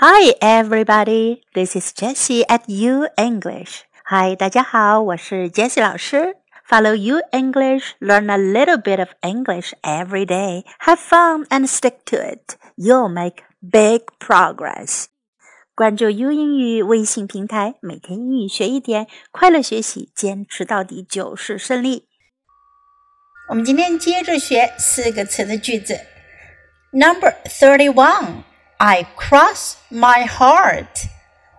Hi, everybody. This is Jessie at U English. Hi, 大家好，我是 Jessie 老师。Follow U English, learn a little bit of English every day. Have fun and stick to it. You'll make big progress. 关注 U 英语微信平台，每天英语学一点，快乐学习，坚持到底就是胜利。我们今天接着学四个词的句子。Number thirty-one. I cross my heart.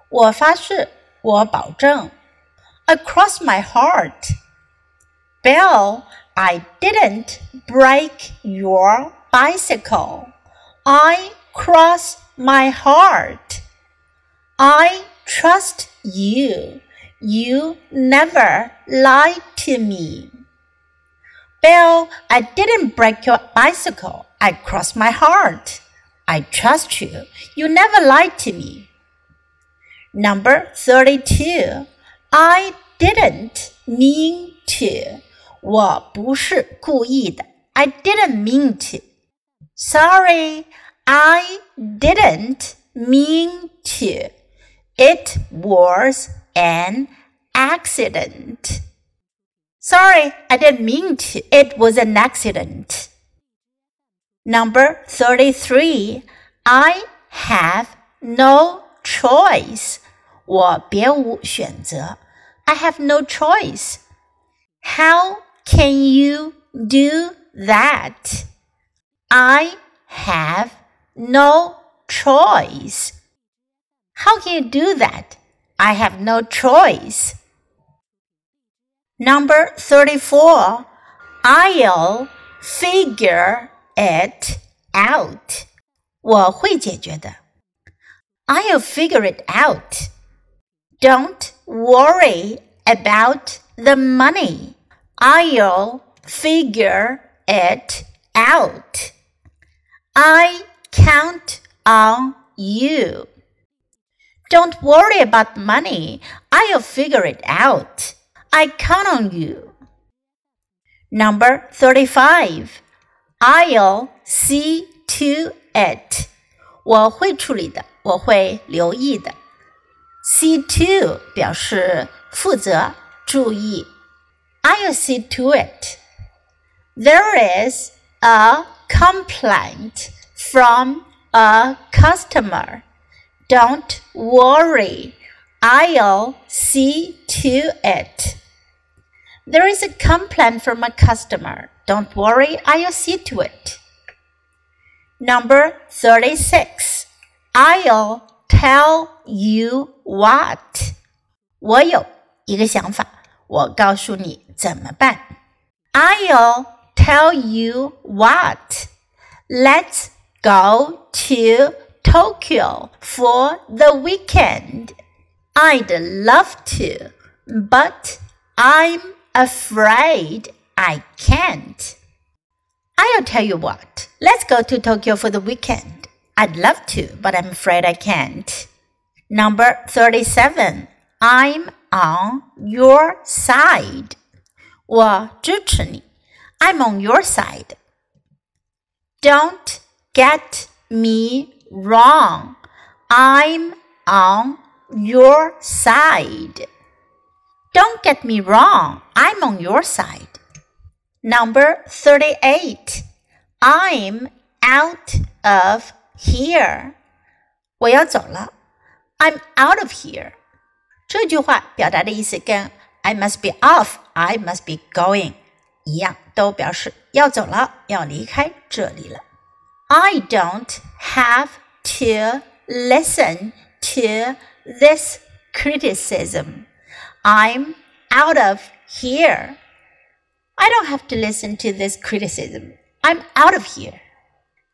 我发誓，我保证。I cross my heart. Bill, I didn't break your bicycle. I cross my heart. I trust you. You never lied to me. Bill, I didn't break your bicycle. I cross my heart. I trust you. You never lied to me. Number 32. I didn't mean to. 我不是故意的。I didn't mean to. Sorry, I didn't mean to. It was an accident. Sorry, I didn't mean to. It was an accident. Number 33. I have no choice. 我别无选择。I have no choice. How can you do that? I have no choice. How can you do that? I have no choice. Number 34. I'll figure it out. 我会解决的。I'll figure it out. Don't worry about the money. I'll figure it out. I count on you. Don't worry about money. I'll figure it out. I count on you. Number 35. I'll see to it. 我会处理的，我会留意的。See to 表示负责、注意。I'll see to it. There is a complaint from a customer. Don't worry. I'll see to it. There is a complaint from a customer. Don't worry, I'll see to it. Number 36. I'll tell you what. 我有一个想法，我告诉你怎么办。I'll tell you what. Let's go to Tokyo for the weekend. I'd love to, but I'm afraid I can't. I'll tell you what, let's go to Tokyo for the weekend. I'd love to, but I'm afraid I can't. Number 37. I'm on your side. 我支持你. I'm on your side. Don't get me wrong. I'm on your side. Don't get me wrong. I'm on your side. Number 38. I'm out of here. 我要走了. I'm out of here. 这句话表达的意思跟 I must be off, I must be going 一样，都表示要走了，要离开这里了。I don't have to listen to this criticism. I'm out of here. I don't have to listen to this criticism. I'm out of here.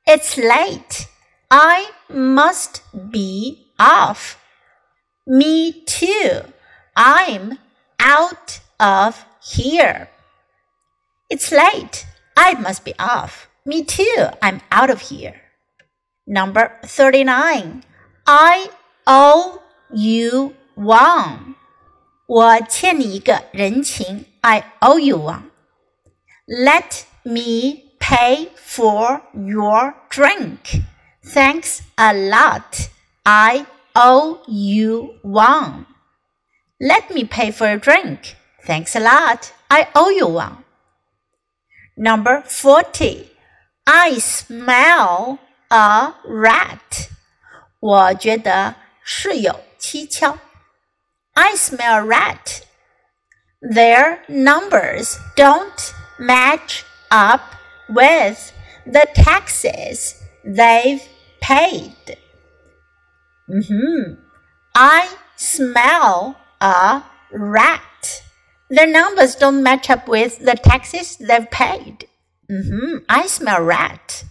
It's late. I must be off. Me too. I'm out of here. It's late. I must be off. Me too. I'm out of here. Number 39. I owe you one. 我欠你一个人情，I owe you one. Let me pay for your drink. Thanks a lot. I owe you one. Let me pay for a drink. Thanks a lot. I owe you one. Number 40. I smell a rat. 我觉得是有蹊跷。I smell a rat. Their numbers don't match up with the taxes they've paid. Mm-hmm. I smell a rat. Their numbers don't match up with the taxes they've paid. Mm-hmm. I smell rat.